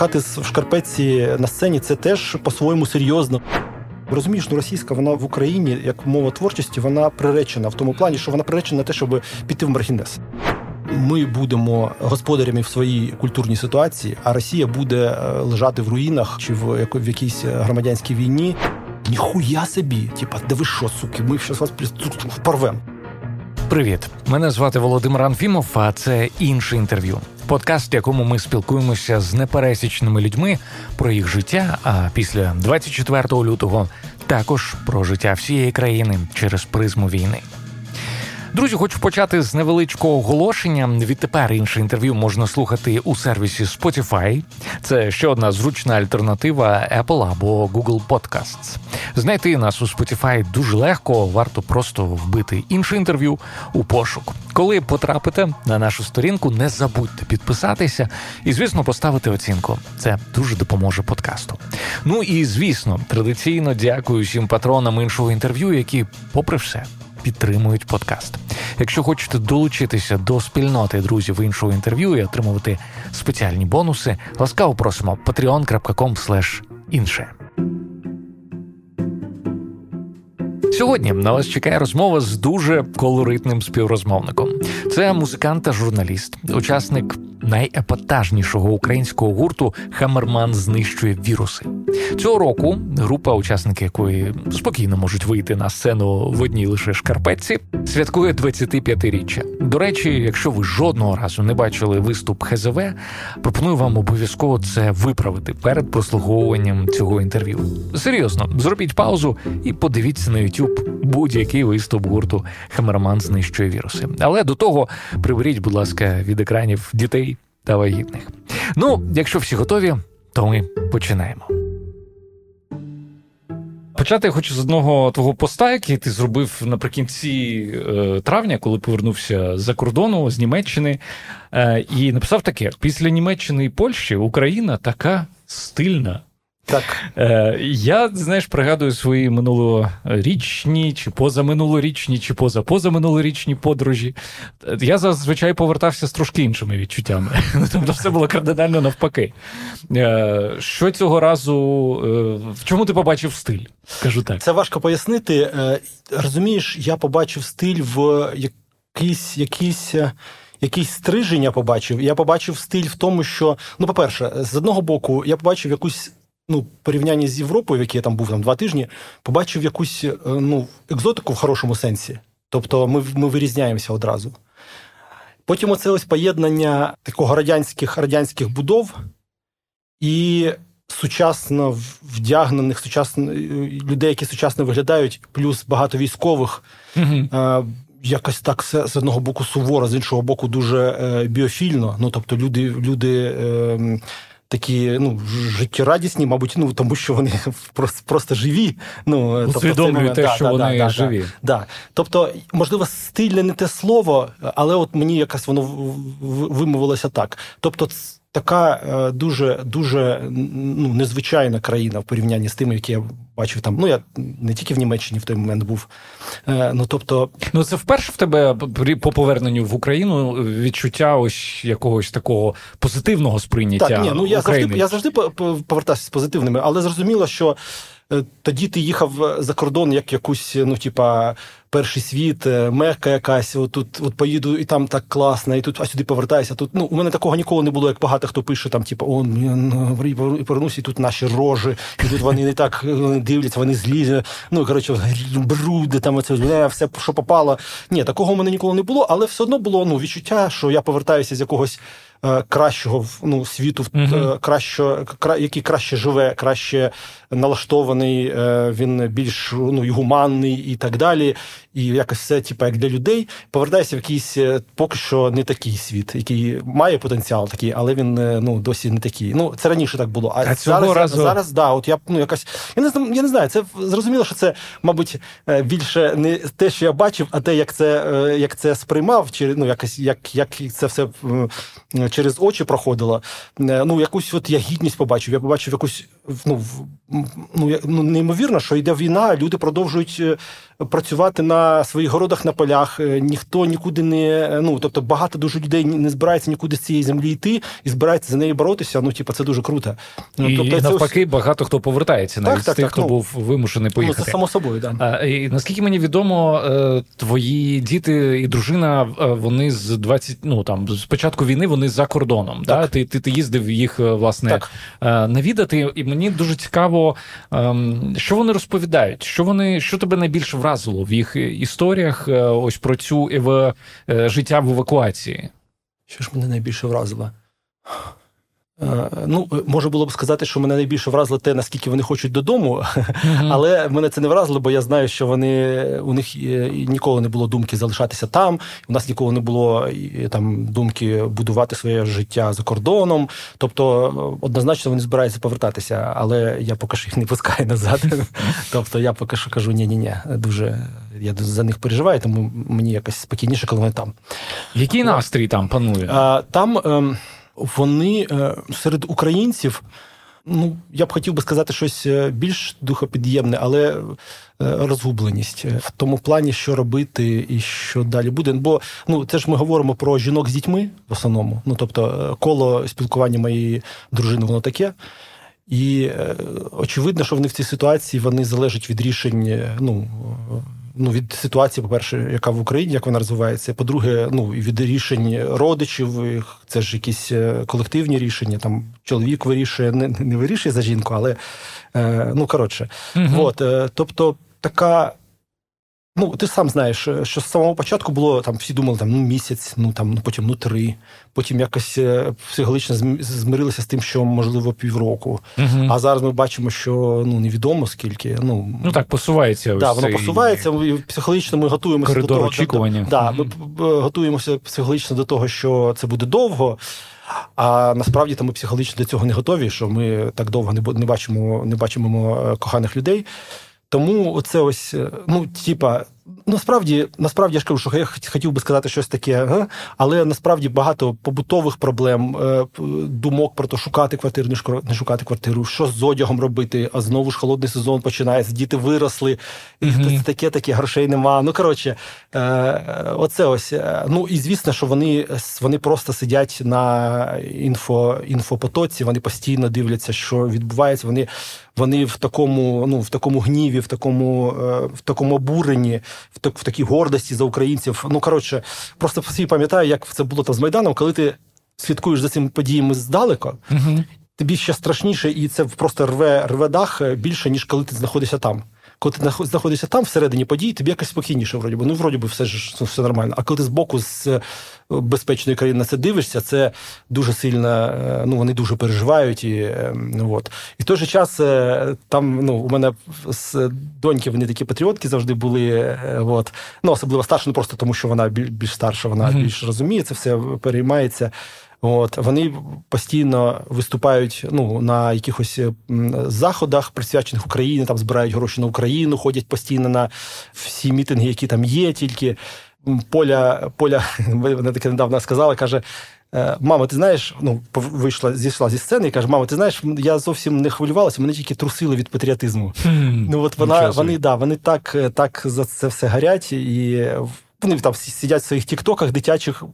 скакати в шкарпетці на сцені це теж по-своєму серйозно. Розумієш, ну російська вона в Україні як мова творчості, вона приречена в тому плані, що вона приречена на те, щоб піти в маргінес. Ми будемо господарями в своїй культурній ситуації, а Росія буде е, лежати в руїнах чи в якійсь громадянській війні. Ніхуя собі, типа, да ви що, суки, ми зараз вас впорвемо. Привіт, мене звати Володимир Анфімов. А це інше інтерв'ю. Подкаст, в якому ми спілкуємося з непересічними людьми про їх життя. А після 24 лютого також про життя всієї країни через призму війни. Друзі, хочу почати з невеличкого оголошення. Відтепер інше інтерв'ю можна слухати у сервісі Spotify. Це ще одна зручна альтернатива Apple або Google Podcasts. Знайти нас у Spotify дуже легко, варто просто вбити інше інтерв'ю у пошук. Коли потрапите на нашу сторінку, не забудьте підписатися і, звісно, поставити оцінку. Це дуже допоможе подкасту. Ну і звісно, традиційно дякую всім патронам іншого інтерв'ю, які, попри все підтримують подкаст. Якщо хочете долучитися до спільноти друзів іншого інтерв'ю і отримувати спеціальні бонуси, ласкаво просимо patreon.com інше. Сьогодні на вас чекає розмова з дуже колоритним співрозмовником. Це музикант та журналіст, учасник найепатажнішого українського гурту Хамерман знищує віруси. Цього року група, учасники якої спокійно можуть вийти на сцену в одній лише шкарпетці, святкує 25-річчя. До речі, якщо ви жодного разу не бачили виступ ХЗВ, пропоную вам обов'язково це виправити перед прослуховуванням цього інтерв'ю. Серйозно, зробіть паузу і подивіться на YouTube будь-який виступ гурту Хамерман знищує віруси. Але до того приберіть, будь ласка, від екранів дітей та вагітних. Ну, якщо всі готові, то ми починаємо. Почати я хочу з одного твого поста, який ти зробив наприкінці е, травня, коли повернувся з-за кордону з Німеччини, е, і написав таке: після Німеччини і Польщі Україна така стильна. Так. Е, Я, знаєш, пригадую свої минулорічні, чи позаминулорічні, чи позапозаминулорічні подорожі. Я зазвичай повертався з трошки іншими відчуттями. Тобто все було кардинально навпаки. Е, Що цього разу, е, в чому ти побачив стиль? Скажу так. Це важко пояснити. Е, розумієш, я побачив стиль в якийсь якийсь. Е, якісь стриження побачив. Я побачив стиль в тому, що ну, по-перше, з одного боку, я побачив якусь ну, порівнянні з Європою, в якій я там був там два тижні, побачив якусь е, ну, екзотику в хорошому сенсі. Тобто ми ми вирізняємося одразу. Потім оце ось поєднання такого радянських радянських будов і сучасно вдягнених сучасно, людей, які сучасно виглядають, плюс багато військових. Mm-hmm. Якось так з одного боку суворо, з іншого боку, дуже е, біофільно. Ну тобто, люди люди ем, такі ну, життєрадісні, мабуть, ну тому що вони просто просто живі. Ну, Усвідомлюють тобто, те, що да, вони да, живі. Да, Тобто, можливо, стильне не те слово, але от мені якось воно вимовилося так. Тобто, така е, дуже дуже ну, незвичайна країна в порівнянні з тими, які я бачив там. Ну я не тільки в Німеччині в той момент був. Е, ну тобто, ну це вперше в тебе по поверненню в Україну відчуття ось якогось такого позитивного сприйняття. Так, ні, ну я України. завжди я завжди повертався з позитивними, але зрозуміло, що. Е, тоді ти їхав за кордон як якусь, ну, типа, перший світ, е, мекка якась, отут от поїду, і там так класно, і тут, а сюди повертаюся. Тут ну, у мене такого ніколи не було, як багато хто пише, там, типу, о, і повернуся, і тут наші рожі, і тут вони не так е, дивляться, вони злі. Ну, коротше, бруди, там оце, все, що попало. Ні, такого у мене ніколи не було, але все одно було ну, відчуття, що я повертаюся з якогось. Е, кращого ну, світу, uh краще, який краще живе, краще налаштований, е, він більш ну, гуманний і так далі. І якось все, типу, як для людей, повертається в якийсь поки що не такий світ, який має потенціал такий, але він ну, досі не такий. Ну, це раніше так було. А, а цього зараз, разу... зараз, да, от я ну, якась. Я не знаю, я не знаю, це зрозуміло, що це, мабуть, більше не те, що я бачив, а те, як це як це сприймав, чи ну, якось як як це все через очі проходило. Ну, якусь от я гідність побачив. Я побачив якусь ну, ну, ну неймовірно, що йде війна, люди продовжують працювати на своїх городах на полях. Ніхто нікуди не ну тобто багато дуже людей не збирається нікуди з цієї землі йти і збирається за неї боротися. Ну, типу, це дуже круто. Ну, і, тобто, і навпаки, ось... багато хто повертається навіть так, так, з тих, так, хто ну, був вимушений поїхати. Ну, це само собою, да. А, і, Наскільки мені відомо, твої діти і дружина вони з 20, ну там з початку війни вони за кордоном. Да? Ти ти, ти їздив їх власне так. навідати, і мені дуже цікаво, ем, що вони розповідають, що вони що тебе найбільше вразило в їх історіях. Е, ось про цю ев... Е, життя в евакуації. Що ж мене найбільше вразило? Е, ну, може було б сказати, що мене найбільше вразило те, наскільки вони хочуть додому, mm-hmm. але мене це не вразило, бо я знаю, що вони у них ніколи не було думки залишатися там. У нас ніколи не було там думки будувати своє життя за кордоном. Тобто, однозначно вони збираються повертатися, але я поки що їх не пускаю назад. Тобто, я поки що кажу, ні ні ні дуже я за них переживаю, тому мені якось спокійніше, коли вони там. Який настрій там панує? Там. Вони е, серед українців. Ну, я б хотів би сказати щось е, більш духопід'ємне, але е, розгубленість в тому плані, що робити і що далі буде. Бо ну це ж ми говоримо про жінок з дітьми в основному. Ну тобто, коло спілкування моєї дружини, воно таке. І очевидно, що вони в цій ситуації вони залежать від рішень ну, ну, від ситуації, по-перше, яка в Україні, як вона розвивається. По-друге, ну від рішень родичів, це ж якісь е, колективні рішення. Там чоловік вирішує, не не вирішує за жінку, але е, ну коротше, угу. от е, тобто така Ну, ти сам знаєш, е, що з самого початку було там, всі думали там ну місяць, ну там ну потім ну три. Потім якось е, психологічно змирилися з тим, що можливо півроку. Угу. А зараз ми бачимо, що ну невідомо скільки. Ну ну так посувається. Да, воно посувається. І психологічно ми готуємося до того. очікування. Да, Ми готуємося психологічно до того, що це буде довго. А насправді там ми психологічно до цього не готові, що ми так довго не бачимо, не бачимо е, коханих людей. Тому це ось, е, ну, типа, насправді, насправді я ж кажу, що я хотів би сказати щось таке, але насправді багато побутових проблем, е, думок про те, шукати квартиру, не шукати квартиру, що з одягом робити, а знову ж холодний сезон починається, діти виросли, і mm-hmm. таке, таке, грошей нема. Ну, коротше, е, оце ось. Ну і звісно, що вони вони просто сидять на інфо, інфопотоці, вони постійно дивляться, що відбувається. Вони вони в такому, ну в такому гніві, в такому, в такому обуренні в так, в такій гордості за українців. Ну коротше, просто всі пам'ятаю, як це було там з Майданом, коли ти слідкуєш за цими подіями здалека. Угу. Тобі ще страшніше, і це просто рве рве дах більше, ніж коли ти знаходишся там коли ти знаходишся там всередині подій, тобі якось спокійніше, вроді би. Ну, вроді би, все ж все нормально. А коли ти збоку з е, безпечної країни на це дивишся, це дуже сильно, е, ну вони дуже переживають. І е, ну, от. І в той же час там ну, у мене з доньки вони такі патріотки завжди були. От. Ну, особливо старша, ну просто тому, що вона більш старша, вона mm-hmm. більш розуміє, це все переймається. От Вони постійно виступають ну, на якихось заходах, присвячених Україні, там збирають гроші на Україну, ходять постійно на всі мітинги, які там є. Тільки Поля, Поля вона таке недавно сказала, каже. «Е, Мама, ти знаєш, ну вийшла, зійшла зі сцени і каже: Мама, ти знаєш, я зовсім не хвилювалася, мене тільки трусили від патріотизму. Mm, ну от вона вони да, вони так так за це все гарять, і вони там сидять в своїх тіктоках дитячих,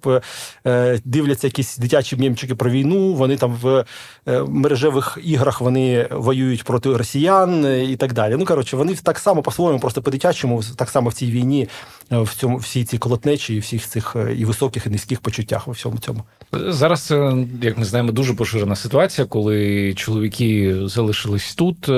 е, дивляться якісь дитячі мємчики про війну. Вони там в е, мережевих іграх вони воюють проти росіян е, і так далі. Ну коротше, вони так само по-своєму, просто по-дитячому, так само в цій війні, в цьому всій цій колотнечі, і всіх цих і високих, і низьких почуттях у всьому цьому. Зараз як ми знаємо, дуже поширена ситуація, коли чоловіки залишились тут.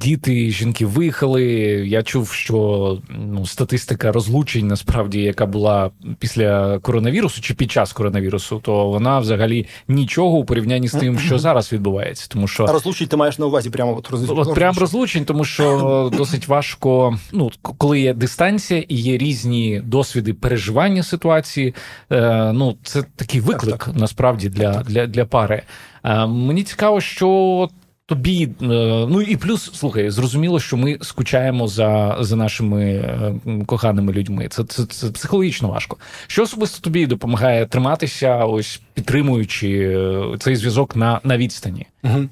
Діти, жінки виїхали. Я чув, що ну статистика розлучень, насправді, яка була після коронавірусу чи під час коронавірусу, то вона взагалі нічого у порівнянні з тим, що зараз відбувається. Тому що розлучень ти маєш на увазі прямо от розлучень? От прям розлучень, тому що досить важко. Ну коли є дистанція і є різні досвіди переживання ситуації. Е, Ну це такий виклик так, так. насправді для, для, для пари. Е, мені цікаво, що Тобі, е, ну і плюс, слухай, зрозуміло, що ми скучаємо за за нашими е, коханими людьми. Це це, це психологічно важко. Що особисто тобі допомагає триматися ось підтримуючи цей зв'язок на на відстані. Угу.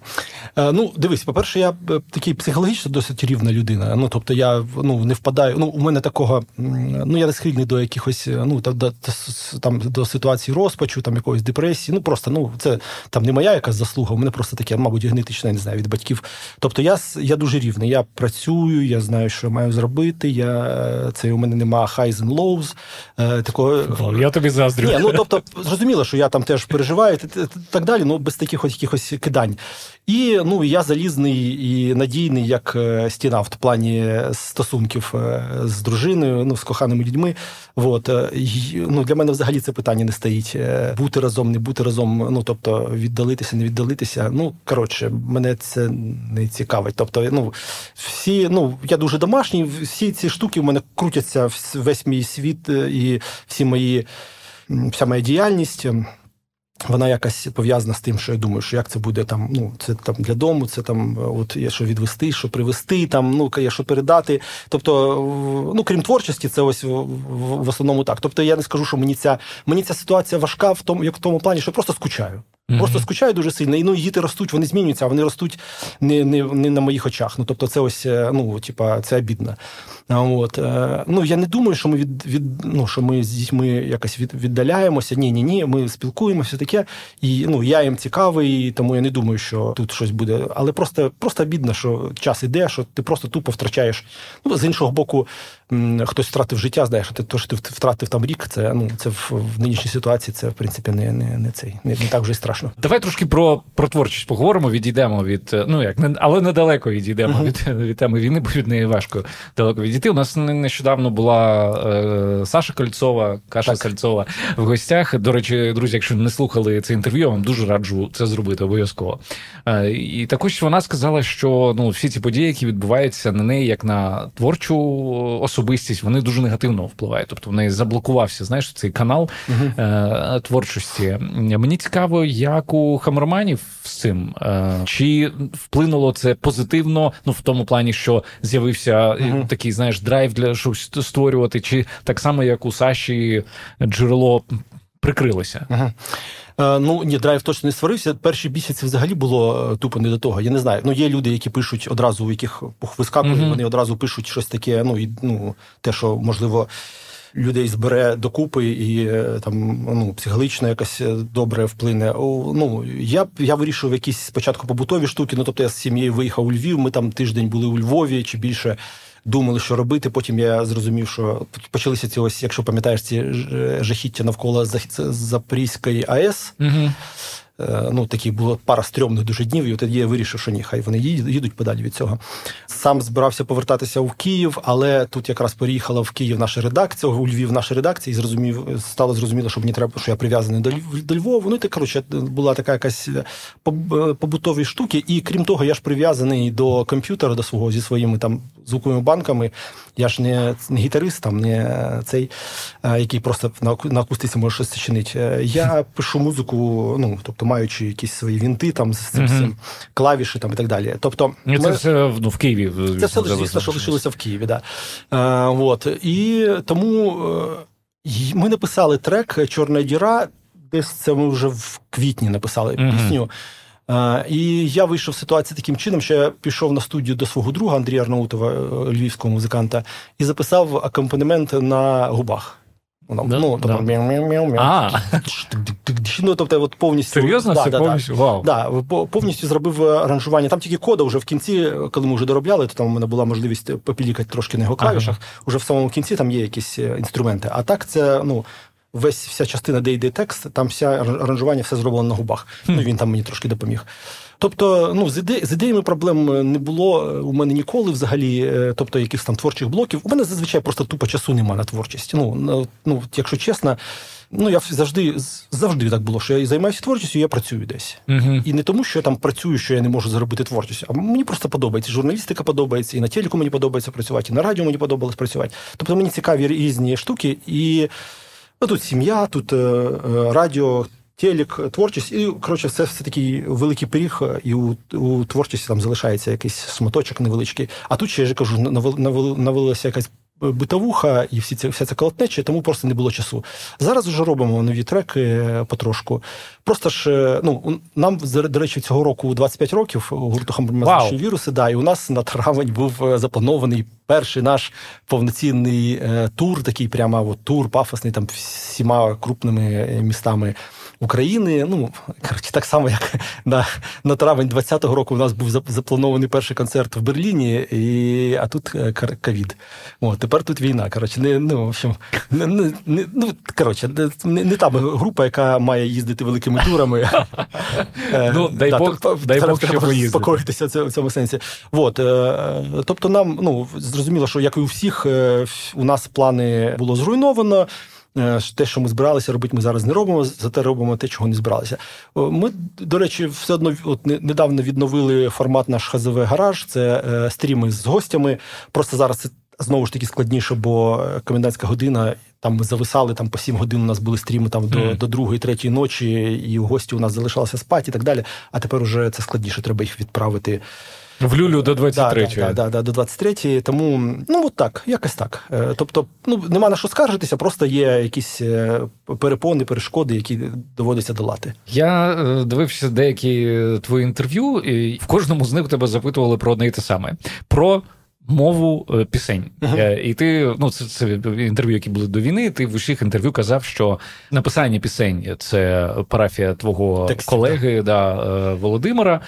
Ну, дивись, по-перше, я такий психологічно досить рівна людина. Ну, тобто, я ну, не впадаю. Ну, у мене такого, ну я не схильний до якихось, ну до, там до ситуації розпачу, там якоїсь депресії. Ну просто ну це там не моя якась заслуга. У мене просто таке, мабуть, генетичне, не знаю, від батьків. Тобто, я я дуже рівний. Я працюю, я знаю, що маю зробити. Я це у мене нема highs and lows. Такого я тобі заздрю. Ні, Ну тобто, зрозуміло, що я там теж переживаю і так далі. Ну без таких якихось кидань. І ну я залізний і надійний, як е, стіна в плані стосунків е, з дружиною, ну з коханими людьми. От е, ну для мене взагалі це питання не стоїть. Бути разом, не бути разом. Ну тобто віддалитися, не віддалитися. Ну коротше, мене це не цікавить. Тобто, ну всі, ну я дуже домашній. Всі ці штуки в мене крутяться весь мій світ і всі мої вся моя діяльність. Вона якась пов'язана з тим, що я думаю, що як це буде там. Ну, це там для дому, це там от є що відвести, що привезти, там ну є що передати. Тобто, ну крім творчості, це ось в, в, в основному так. Тобто, я не скажу, що мені ця мені ця ситуація важка в тому, як в тому плані, що я просто скучаю. Mm-hmm. Просто скучаю дуже сильно. І ну, діти ростуть, вони змінюються, а вони ростуть не не, не на моїх очах. Ну тобто, це ось ну, типа, це обідно. От. Е, ну, Я не думаю, що ми від, від, ну, що ми з дітьми якось від, віддаляємося. Ні, ні, ні, ми спілкуємося таке. І ну, я їм цікавий, тому я не думаю, що тут щось буде. Але просто просто бідно, що час іде, що ти просто тупо втрачаєш. Ну, З іншого боку, хтось втратив життя, знаєш, ти то, що ти втратив там рік, це ну, це в, в нинішній ситуації, це в принципі не не, не цей, не, не так вже й страшно. Давай трошки про про творчість поговоримо, відійдемо від, ну як, не, але недалеко відійдемо uh-huh. від, від теми війни, бо від неї важко далеко відійти. У нас нещодавно була е, Саша Кольцова, Каша так. Кольцова в гостях. До речі, друзі, якщо не слухали це інтерв'ю, я вам дуже раджу це зробити обов'язково. Е, і також вона сказала, що ну всі ці події, які відбуваються на неї, як на творчу особистість, вони дуже негативно впливають. Тобто в неї заблокувався, знаєш, цей канал uh-huh. е, творчості. Мені цікаво, як у Хамерманів з цим е, чи вплинуло це позитивно, ну в тому плані, що з'явився uh-huh. такий, знаєш, драйв для щось створювати, чи так само, як у Саші джерело прикрилося. Uh-huh. Ну ні, драйв точно не створився. Перші місяці взагалі було е, тупо не до того. Я не знаю. Ну є люди, які пишуть одразу, у яких вискакує, mm-hmm. вони одразу пишуть щось таке. Ну і ну те, що можливо людей збере докупи і е, там ну психологічно якось е, добре вплине. Ну я я вирішив якісь спочатку побутові штуки. Ну тобто я з сім'єю виїхав у Львів. Ми там тиждень були у Львові чи більше. Думали, що робити. Потім я зрозумів, що почалися ці ось, якщо пам'ятаєш, ці жахіття навколо Запорізької АЕС. Угу. Е, ну, такі було пара стрьомних дуже днів, і тоді я вирішив, що ні, хай вони їдуть подалі від цього. Сам збирався повертатися в Київ, але тут якраз переїхала в Київ наша редакція, у Львів наша редакція, і зрозумів, стало зрозуміло, що мені треба, що я прив'язаний до до Львова. Ну так, коротше, була така якась е, е, побутові штуки. І крім того, я ж прив'язаний до комп'ютера, до свого зі своїми там звуковими банками. Я ж не не гітарист, там не цей, який просто на на акустиці може щось чинити. Я пишу музику, ну тобто маючи якісь свої вінти там з цим uh-huh. клавіші там і так далі. Тобто, це ми... все ну, в Києві. Це все звісно, що лишилося в Києві, да. А, от. І тому е, ми написали трек Чорна діра. Десь це ми вже в квітні написали uh-huh. пісню. А, І я вийшов з ситуації таким чином, що я пішов на студію до свого друга Андрія Арнаутова, е, львівського музиканта, і записав акомпанемент на губах. Воно, да, ну, тобто, да. Ну, тобто, от повністю серйозно да, да, повністю Вау. Да, повністю зробив аранжування. Там тільки кода вже в кінці, коли ми вже доробляли, то там у мене була можливість попілікати трошки на його клавішах. Ага. Уже в самому кінці там є якісь е, інструменти. А так це ну. Весь вся частина, де йде текст, там вся аранжування все зроблено на губах. Mm. Ну він там мені трошки допоміг. Тобто, ну з іде, з ідеями проблем не було у мене ніколи взагалі, е, тобто якихось там творчих блоків. У мене зазвичай просто тупо часу немає на творчість. Ну, ну якщо чесно. Ну, я завжди завжди так було, що я займаюся творчістю, я працюю десь. Uh-huh. І не тому, що я там працюю, що я не можу зробити творчість. А мені просто подобається. Журналістика подобається, і на телеку мені подобається працювати, і на радіо мені подобалось працювати. Тобто мені цікаві різні штуки. І ну, тут сім'я, тут е, е радіо, телек, творчість, і коротше, це все такий великий пиріг, і у у творчості там залишається якийсь смоточок невеличкий. А тут ще я ж кажу, навалилася якась битовуха і всі ці, вся ця колотнеча, тому просто не було часу. Зараз вже робимо нові треки потрошку. Просто ж, ну, нам, до речі, цього року 25 років гурту хамбромазичні віруси, да, і у нас на травень був запланований перший наш повноцінний е, тур, такий прямо от, тур, пафосний там всіма крупними містами України. Ну коротше, так само, як на на травень 20-го року у нас був запланований перший концерт в Берліні, і, а тут е, ковід. О, тепер тут війна. Коротше, не ну в общем, не, не, не ну коротше, не, не та група, яка має їздити великими турами. Е, ну дай Бог, дай Бог спокоїтися в цьому сенсі. От, тобто, нам ну зрозуміло, що як і у всіх у нас плани було зруйновано. Е, те, що ми збиралися робити, ми зараз не робимо, зате робимо те, чого не збиралися. Ми, до речі, все одно от недавно відновили формат наш ХЗВ гараж. Це е, стріми з гостями. Просто зараз це знову ж таки складніше, бо комендантська година. Там ми зависали там по сім годин. У нас були стріми там до mm. до другої, третьої ночі, і гості у нас залишалися спати і так далі. А тепер уже це складніше. Треба їх відправити. В люлю до 23 ї да, да, да, до 23 Тому ну от так, якось так. Е, тобто, ну нема на що скаржитися, просто є якісь е, перепони, перешкоди, які доводиться долати. Я е, дивився деякі твої інтерв'ю, і в кожному з них тебе запитували про одне і те саме. Про мову е, пісень. Uh-huh. І ти, ну, це це інтерв'ю, які були до війни. Ти в усіх інтерв'ю казав, що написання пісень це парафія твого Текстів, колеги да, да, Володимира,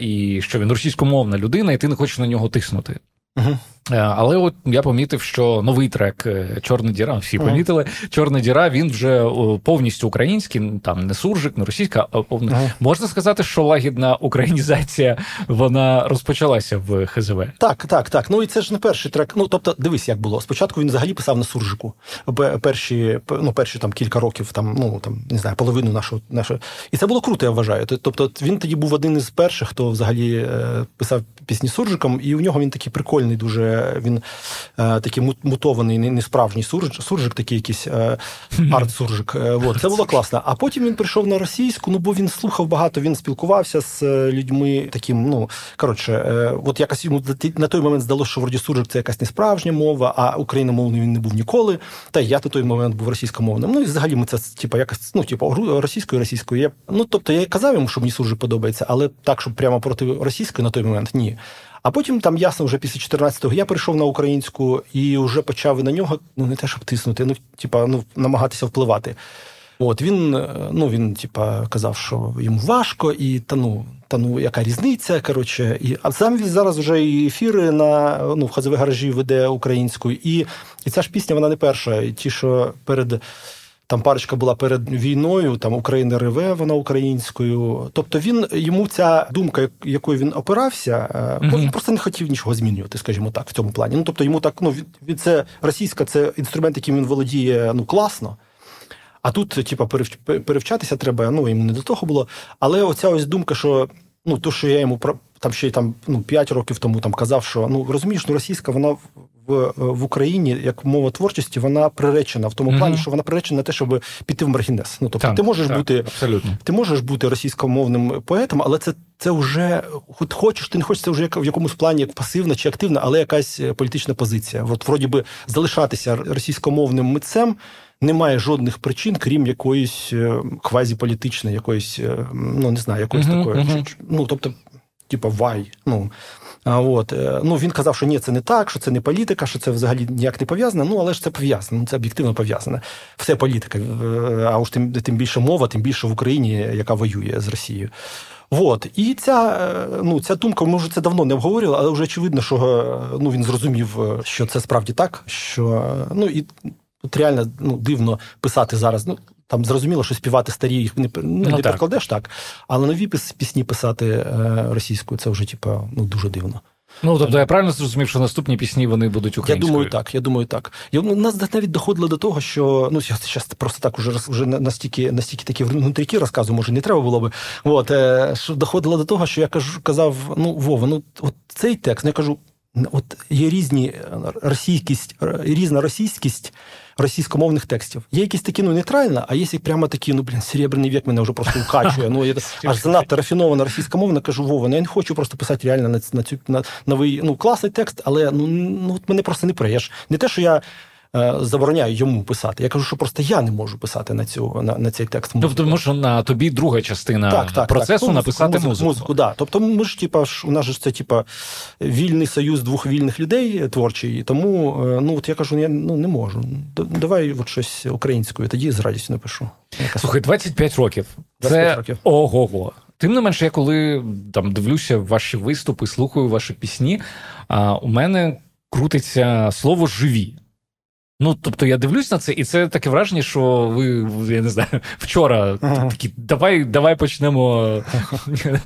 і що він російськомовна людина, і ти не хочеш на нього тиснути. Uh-huh. Але от я помітив, що новий трек Чорна діра, всі помітили. Uh-huh. Чорна діра він вже повністю український, там не суржик, не російська, а повна. Uh-huh. Можна сказати, що лагідна українізація вона розпочалася в ХЗВ. Так, так, так. Ну і це ж не перший трек. Ну тобто, дивись, як було. Спочатку він взагалі писав на суржику. Перші ну, перші там кілька років, там, ну там не знаю, половину нашого нашого. І це було круто, я вважаю. Тобто, він тоді був один із перших, хто взагалі е, писав пісні суржиком, і у нього він такий прикольний, дуже він е, такий мутований, не справжній суржик, суржик такий якийсь е, арт-суржик. Е, от, це було класно. А потім він прийшов на російську, ну бо він слухав багато, він спілкувався з людьми таким. Ну коротше, от якось йому на той момент здалося, що вроді суржик це якась несправжня мова, а україномовний він не був ніколи. Та я на той момент був російськомовним. Ну і взагалі ми це типу, якось ну, типу, російською, російською. Я, ну тобто я казав йому, що мені суржик подобається, але так, щоб прямо проти російської на той момент ні. А потім там ясно, вже після 14-го я прийшов на українську і вже почав на нього ну не те, щоб тиснути, ну типа ну намагатися впливати. От він е, ну він, типа, казав, що йому важко, і та ну та ну яка різниця. Коротше, і а сам він зараз вже і ефіри на ну в хазові гаражі веде українською, і і ця ж пісня вона не перша. І ті, що перед там парочка була перед війною, там Україна реве, вона українською. Тобто він йому ця думка, якою він опирався, mm-hmm. він просто не хотів нічого змінювати, скажімо так, в цьому плані. Ну тобто йому так, ну від це російська, це інструмент, яким він володіє ну класно. А тут, типа, перевчатися треба, ну йому не до того було. Але оця ось думка, що ну то, що я йому там ще й там ну 5 років тому там казав, що ну розумієш, ну російська вона в в Україні як мова творчості вона приречена в тому mm-hmm. плані, що вона приречена на те, щоб піти в маргінес. Ну тобто, так, ти можеш так, бути абсолютно. Ти можеш бути російськомовним поетом, але це це вже хоч хочеш, ти не хочеш це вже в якомусь плані як пасивна чи активна, але якась е, політична позиція. От вроді би залишатися російськомовним митцем. Немає жодних причин, крім якоїсь е, квазіполітичної, якоїсь, е, ну не знаю, якоїсь uh-huh, такої. Uh-huh. Ну тобто, типу, вай. Ну От. Е, ну, Він казав, що ні, це не так, що це не політика, що це взагалі ніяк не пов'язане. Ну, але ж це пов'язано, ну, це об'єктивно пов'язане. Все політика. Е, а уж тим тим більше мова, тим більше в Україні, яка воює з Росією. От. І ця е, ну, ця думка, ми вже це давно не обговорювали, але вже очевидно, що ну, він зрозумів, що це справді так. що ну, і От реально ну, дивно писати зараз. Ну, там зрозуміло, що співати старі їх не ну, ну, не перекладеш так, але нові пісні писати е, російською це вже типу, ну, дуже дивно. Ну, тобто я правильно зрозумів, що наступні пісні вони будуть українською? Я думаю, так. Я думаю, так. Я, ну, нас навіть доходило до того, що ну я зараз просто так уже вже настільки настільки такі внутріки розказу, може, не треба було би. От, е, що доходило до того, що я кажу, казав: ну, Вова, ну от цей текст, ну я кажу, от є різні російськість, різна російськість російськомовних текстів. Є якісь такі ну нейтральна, а є прямо такі, ну блін, серебряний вік мене вже просто укачує. Ну я аж занадто рафінована російська мовна, кажу, Вова, ну я не хочу просто писати реально на на цю на новий ну класний текст, але ну ну от мене просто не преєш. Не те, що я. Е, забороняю йому писати. Я кажу, що просто я не можу писати на цю на, на цей текст. Тобто, тому що на тобі друга частина так, так, процесу так. написати музику. музику. музику да. Тобто, ми ж типа у нас ж це типа вільний союз двох вільних людей творчий. Тому е, ну от я кажу, я ну не можу. Давай от щось українською, тоді з радістю напишу. Слухай, 25 років. 25 це років. ого-го. Тим не менше, я коли там дивлюся ваші виступи, слухаю ваші пісні. А у мене крутиться слово живі. Ну, тобто я дивлюсь на це, і це таке враження, що ви, я не знаю, вчора ага. такі, давай давай почнемо.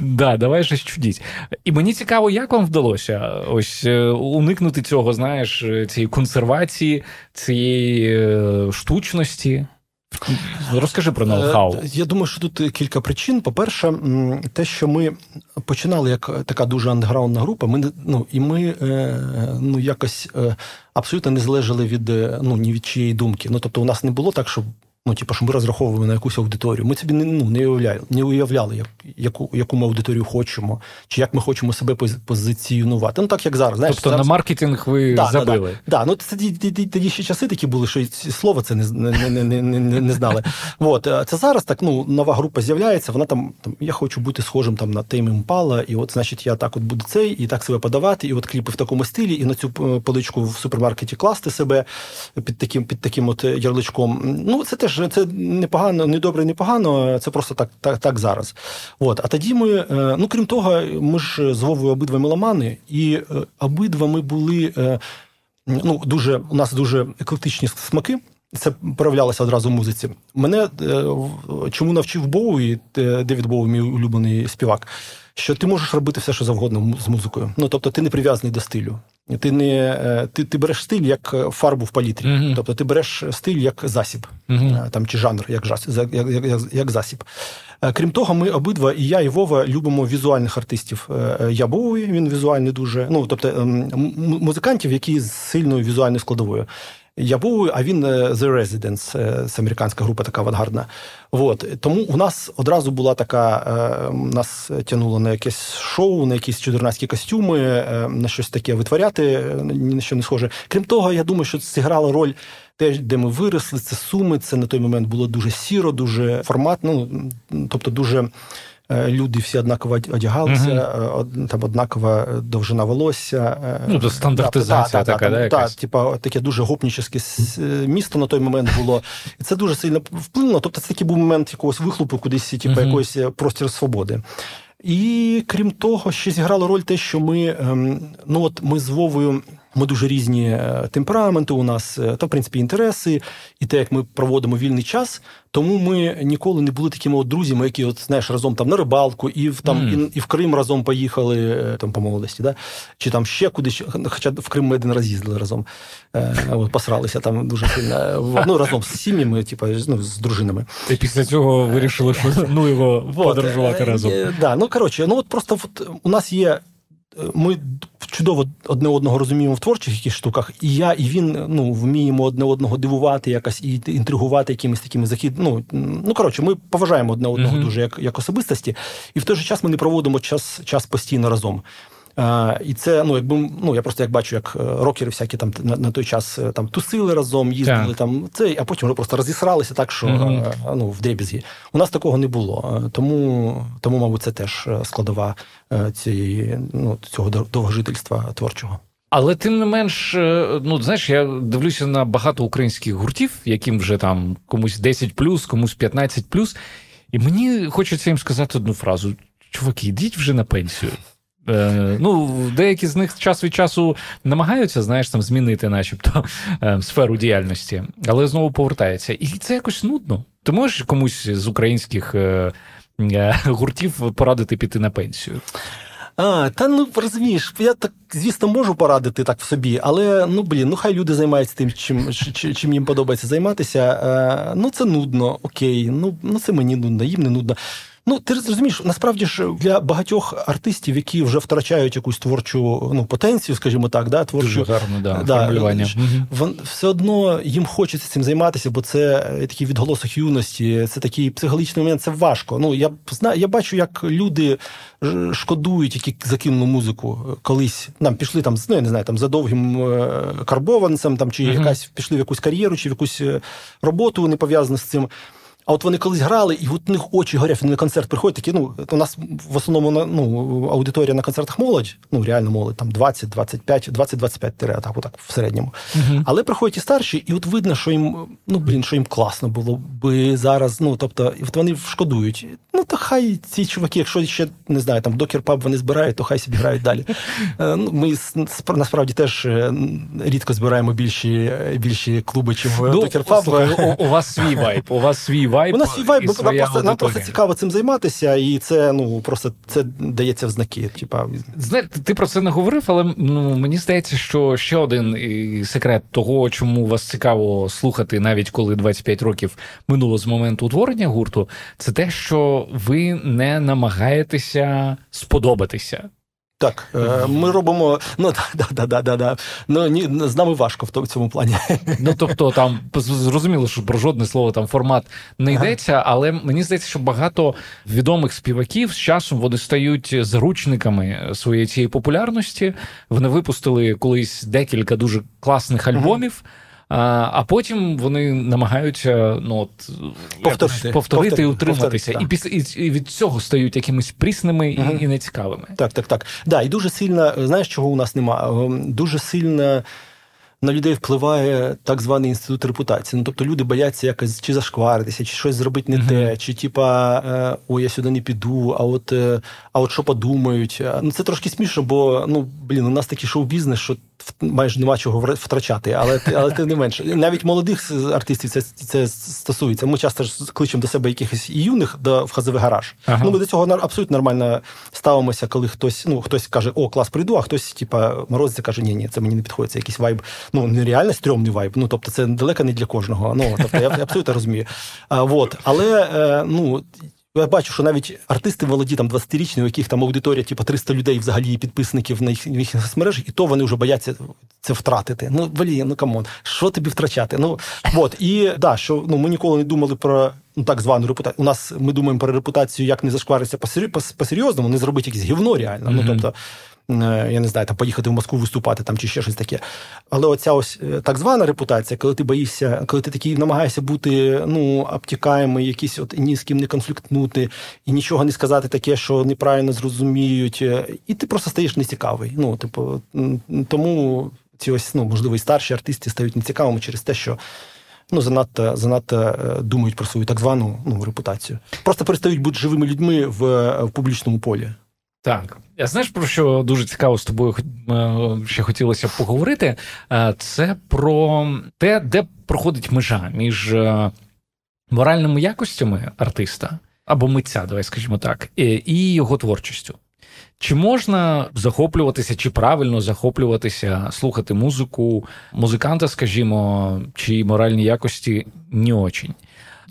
Да, давай щось чудіть. І мені цікаво, як вам вдалося ось е, уникнути цього, знаєш, цієї консервації, цієї е, штучності. Розкажи про ноу-хау. Е, я думаю, що тут кілька причин. По-перше, те, що ми починали як така дуже андеграундна група, ми ну і ми ну якось абсолютно не залежали від ну ні від чиєї думки. Ну тобто, у нас не було так, щоб Ну, типу, що ми розраховуємо на якусь аудиторію. Ми собі не ну, не уявляли, не уявляли, як, яку яку ми аудиторію хочемо, чи як ми хочемо себе позиціонувати. Ну так як зараз. Знаєш, Тобто зараз... на маркетинг ви да, забили? Так, да, да. ну це тоді ще часи такі були, що слово це не не, не, не, не знали. От це зараз так. Ну нова група з'являється. Вона там, там я хочу бути схожим там на Тейм Імпала, і от, значить, я так от буду цей, і так себе подавати, і от кліпи в такому стилі, і на цю поличку в супермаркеті класти себе під таким під таким от ярличком. Ну це теж це не погано, не добре, не погано, це просто так так, так зараз. От. А тоді ми, е, ну крім того, ми ж з Вовою обидва меломани, і е, обидва ми були е, ну, дуже, у нас дуже еклектичні смаки. Це проявлялося одразу в музиці. Мене чому навчив Боуї, Девід Боу, мій улюблений співак, що ти можеш робити все, що завгодно з музикою. Ну тобто, ти не прив'язаний до стилю. Ти не е, ти, ти береш стиль як е, фарбу в палітрі, uh-huh. тобто ти береш стиль як засіб, uh-huh. там чи жанр, як як, як, як засіб. Крім того, ми обидва, і я, і Вова, любимо візуальних артистів. Я Боуї, він візуальний дуже. Ну тобто ем, музикантів, які з сильною візуальною складовою. Я був, а він е, The Residents, е, це американська група така авангардна. От. Тому у нас одразу була така, е, нас тянуло на якесь шоу, на якісь чудернацькі костюми, на щось таке витворяти, ні на що не схоже. Крім того, я думаю, що це зіграла роль те, де ми виросли, це суми. Це на той момент було дуже сіро, дуже форматно, тобто дуже. Е, люди всі однаково одягалися, угу. там однакова довжина волосся. Е, ну, то стандартизація та, така, та, да, та, типа, таке дуже гопнічне місто на той момент було. І це дуже сильно вплинуло. Тобто, це такий був момент якогось вихлопу, кудись, типу, угу. якоїсь простір свободи. І крім того, ще зіграло роль те, що ми ем, ну от ми з Вовою. Ми дуже різні темпераменти. У нас та в принципі інтереси, і те, як ми проводимо вільний час. Тому ми ніколи не були такими от друзями, які от знаєш разом там на рибалку, і в там mm. і, і в Крим разом поїхали е, там по молодості, да? чи там ще кудись, хоча в Крим ми один раз їздили разом, е, от, посралися там дуже сильно ну, разом з сім'ями, типу, ну, з дружинами. І після цього вирішили, що ну його подорожувати разом. Е, да, Ну коротше, ну от просто от, у нас є ми чудово одне одного розуміємо в творчих якихось штуках, і я, і він ну, вміємо одне одного дивувати, якось і інтригувати якимись такими захід. Ну ну коротше, ми поважаємо одне одного mm-hmm. дуже як як особистості, і в той же час ми не проводимо час час постійно разом. А, І це, ну, якби ну я просто як бачу, як е, рокери всякі там на, на той час е, там тусили разом, їздили yeah. там це, а потім вже просто розісралися так, що mm-hmm. ну, в дребізгі. У нас такого не було. Тому, тому мабуть, це теж складова цієї ну, цього довгожительства творчого. Але тим не менш, ну знаєш, я дивлюся на багато українських гуртів, яким вже там комусь 10 комусь 15 і мені хочеться їм сказати одну фразу: чуваки, йдіть вже на пенсію. Е, ну, деякі з них час від часу намагаються, знаєш, там змінити, начебто, е, сферу діяльності, але знову повертаються. І це якось нудно. Ти можеш комусь з українських е, гуртів порадити піти на пенсію? А, Та ну розумієш, я так, звісно, можу порадити так в собі, але ну блін, ну хай люди займаються тим, чим чим їм подобається займатися. Ну це нудно, окей. Ну ну це мені нудно, їм не нудно. Ну, ти розумієш, насправді ж для багатьох артистів, які вже втрачають якусь творчу ну, потенцію, скажімо так, да, творчу Дуже гарно, да, да, формулювання. Вон, все одно їм хочеться цим займатися, бо це такий відголосок юності, це такий психологічний момент, це важко. Ну, Я знаю, я бачу, як люди шкодують, які закинули музику колись. Нам пішли там, ну, я не знаю, там за довгим е, карбованцем, там, чи uh-huh. якась пішли в якусь кар'єру, чи в якусь е, роботу не пов'язану з цим. А от вони колись грали, і от у них очі горять, вони на концерт приходять. Такі, ну, у нас в основному ну, аудиторія на концертах молодь, ну реально молодь, там 20, 25, 20-25 тире, так, отак, в середньому. Uh-huh. Але приходять і старші, і от видно, що їм ну блін, що їм класно було би зараз. Ну тобто, от вони шкодують. Ну то хай ці чуваки, якщо ще не знаю, там докер паб вони збирають, то хай собі грають далі. Е, ну, Ми насправді теж е, рідко збираємо більші більші клуби, чим ну, докер паб. У, у вас свій вайб, у вас свій вайб. У нас свій вайб, нам просто, нам просто цікаво цим займатися, і це ну просто це дається в знаки. Типа Знаєте, ти про це не говорив, але ну мені здається, що ще один секрет того, чому вас цікаво слухати, навіть коли 25 років минуло з моменту утворення гурту, це те, що ви не намагаєтеся сподобатися. Так, е, ми робимо. Ну да, да, да, да, да. Ну ні, з нами важко в цьому плані. Ну тобто, там зрозуміло, що про жодне слово там формат не йдеться, але мені здається, що багато відомих співаків з часом вони стають заручниками своєї цієї популярності. Вони випустили колись декілька дуже класних альбомів. А потім вони намагаються ну, от, повторити, повторити і утриматися. І після і від цього стають якимись прісними угу. і, і нецікавими. Так, так, так. Да, І дуже сильно, знаєш, чого у нас немає? Ем, дуже сильно на людей впливає так званий інститут репутації. Ну тобто люди бояться якось чи зашкваритися, чи щось зробити не uh-huh. те, чи типа е, о, я сюди не піду, а от е, а от що подумають. Ну це трошки смішно, бо ну блін, у нас такий шоу-бізнес, що майже нема чого втрачати, але але тим не менше. Навіть молодих артистів це це стосується. Ми часто ж кличемо до себе якихось юних до в хазовий гараж. Ага. Ну ми до цього абсолютно нормально ставимося, коли хтось ну хтось каже, о, клас прийду, а хтось, типа, морозиться, каже, ні, ні, це мені не підходить, це якийсь вайб. Ну нереально стрьомний вайб. Ну тобто, це далеко не для кожного. Ну тобто, я, я абсолютно розумію. А, вот. Але е, ну. Я бачу, що навіть артисти молоді, там 20-річні, у яких там аудиторія, типу 300 людей взагалі підписників на їх, їхніх соцмережах, і то вони вже бояться це втратити. Ну, блін, ну come on, що тобі втрачати? Ну от і да, що ну ми ніколи не думали про ну так звану репутацію. У нас ми думаємо про репутацію, як не зашкваритися по серйозному, не зробити якесь гівно реально. Mm-hmm. Ну тобто. Е, я не знаю, там поїхати в Москву виступати там чи ще щось таке. Але оця ось е, так звана репутація, коли ти боїшся, коли ти такий намагаєшся бути ну, обтікаємий, якийсь от ні з ким не конфліктнути і нічого не сказати таке, що неправильно зрозуміють, е, і ти просто стаєш нецікавий. Ну, типу, тому ці ось, ну, можливо, і старші артисти стають нецікавими через те, що. Ну, занадто занадто думають про свою так звану ну, репутацію. Просто перестають бути живими людьми в, в публічному полі. Так, я знаєш про що дуже цікаво з тобою е, ще хотілося поговорити. Е, це про те, де проходить межа між е, моральними якостями артиста або митця, давай скажімо так, і його творчістю. Чи можна захоплюватися, чи правильно захоплюватися, слухати музику музиканта, скажімо, чи моральні якості не очень?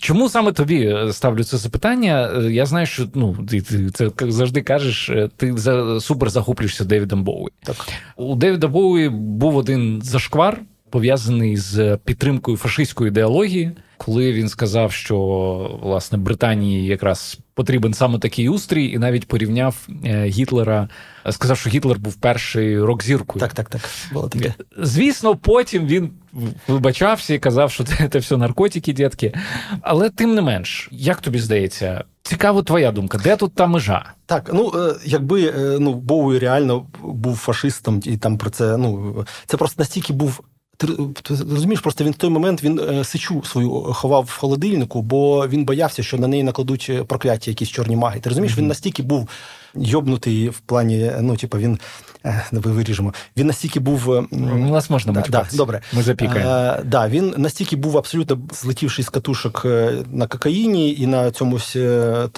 Чому саме тобі е, ставлю це запитання? Е, я знаю, що ну ти, ти це завжди кажеш, е, ти за супер захоплюєшся Девідом Боуі. Так у Девіда Боуі був один зашквар пов'язаний з підтримкою фашистської ідеології, коли він сказав, що власне Британії якраз потрібен саме такий устрій, і навіть порівняв Гітлера. Сказав, що Гітлер був перший рок-зіркою. Так, так, так. Було таке. Звісно, потім він вибачався і казав, що це, це все наркотики, дітки. Але тим не менш, як тобі здається, цікава твоя думка, де тут та межа? Так, ну е, якби е, ну Боуі реально був фашистом, і там про це ну це просто настільки був. Ти розумієш, просто він в той момент він е, сичу свою ховав в холодильнику, бо він боявся, що на неї накладуть прокляття, якісь чорні маги. Ти розумієш, mm-hmm. він настільки був йобнутий в плані, ну типу, він Е, давай виріжемо. Він настільки був е, У нас можна да, да, добре. Ми запікаємо. А, е, да, Він настільки був абсолютно злетівший з катушок на кокаїні і на цьому, що